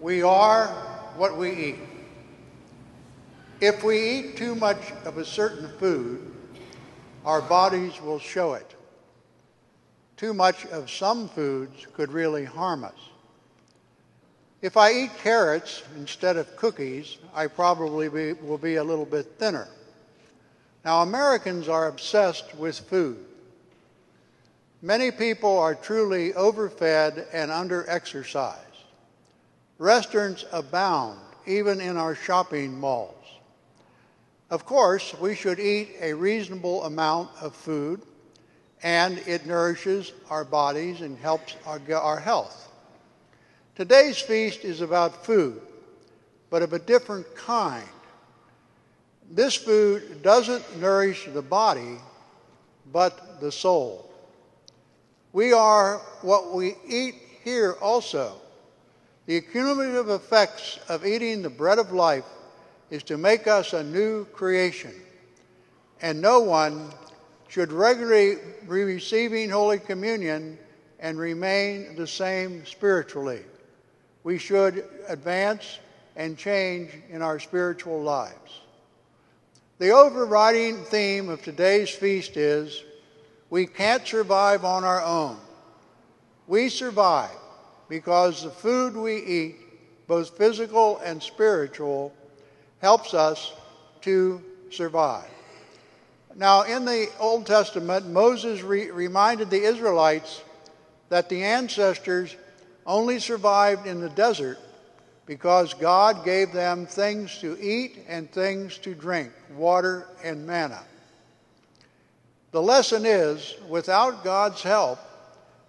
We are what we eat. If we eat too much of a certain food, our bodies will show it. Too much of some foods could really harm us. If I eat carrots instead of cookies, I probably be, will be a little bit thinner. Now, Americans are obsessed with food. Many people are truly overfed and underexercised. Restaurants abound, even in our shopping malls. Of course, we should eat a reasonable amount of food, and it nourishes our bodies and helps our, our health. Today's feast is about food, but of a different kind. This food doesn't nourish the body, but the soul. We are what we eat here also. The cumulative effects of eating the bread of life is to make us a new creation. And no one should regularly be receiving Holy Communion and remain the same spiritually we should advance and change in our spiritual lives. The overriding theme of today's feast is we can't survive on our own. We survive because the food we eat, both physical and spiritual, helps us to survive. Now, in the Old Testament, Moses re- reminded the Israelites that the ancestors only survived in the desert because God gave them things to eat and things to drink, water and manna. The lesson is without God's help,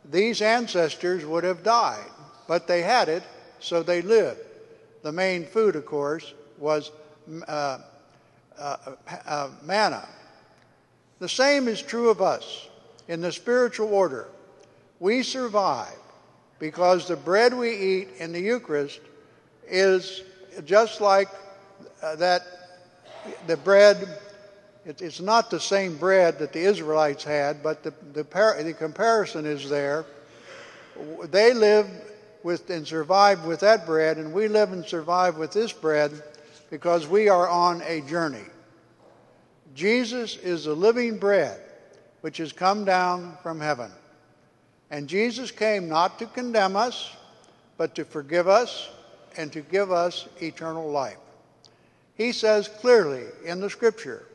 these ancestors would have died, but they had it, so they lived. The main food, of course, was uh, uh, uh, manna. The same is true of us in the spiritual order. We survive because the bread we eat in the Eucharist is just like uh, that the bread, it, it's not the same bread that the Israelites had, but the, the, par- the comparison is there. They lived with and survived with that bread, and we live and survive with this bread because we are on a journey. Jesus is the living bread which has come down from heaven. And Jesus came not to condemn us, but to forgive us and to give us eternal life. He says clearly in the scripture,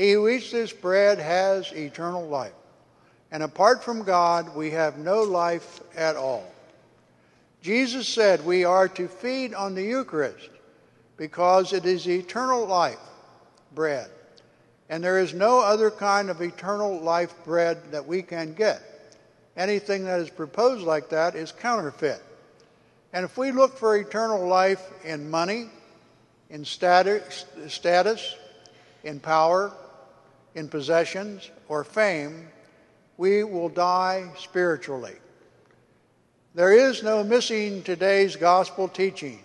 He who eats this bread has eternal life. And apart from God, we have no life at all. Jesus said we are to feed on the Eucharist because it is eternal life bread. And there is no other kind of eternal life bread that we can get anything that is proposed like that is counterfeit. And if we look for eternal life in money, in status, in power, in possessions, or fame, we will die spiritually. There is no missing today's gospel teaching.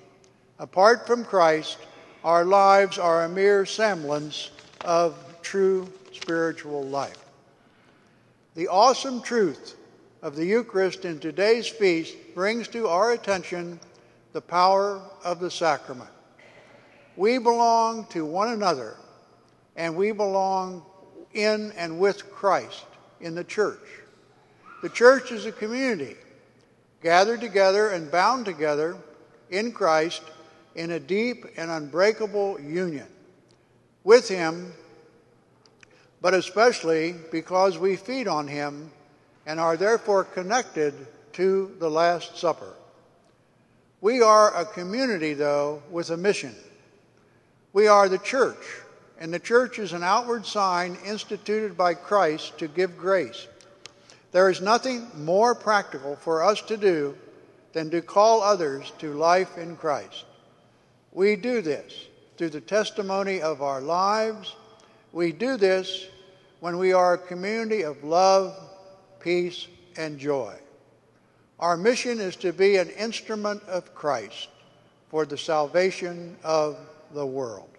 Apart from Christ, our lives are a mere semblance of true spiritual life. The awesome truth of the Eucharist in today's feast brings to our attention the power of the sacrament. We belong to one another, and we belong in and with Christ in the church. The church is a community gathered together and bound together in Christ in a deep and unbreakable union with Him, but especially because we feed on Him and are therefore connected to the Last Supper. We are a community, though, with a mission. We are the church, and the church is an outward sign instituted by Christ to give grace. There is nothing more practical for us to do than to call others to life in Christ. We do this through the testimony of our lives. We do this when we are a community of love peace, and joy. Our mission is to be an instrument of Christ for the salvation of the world.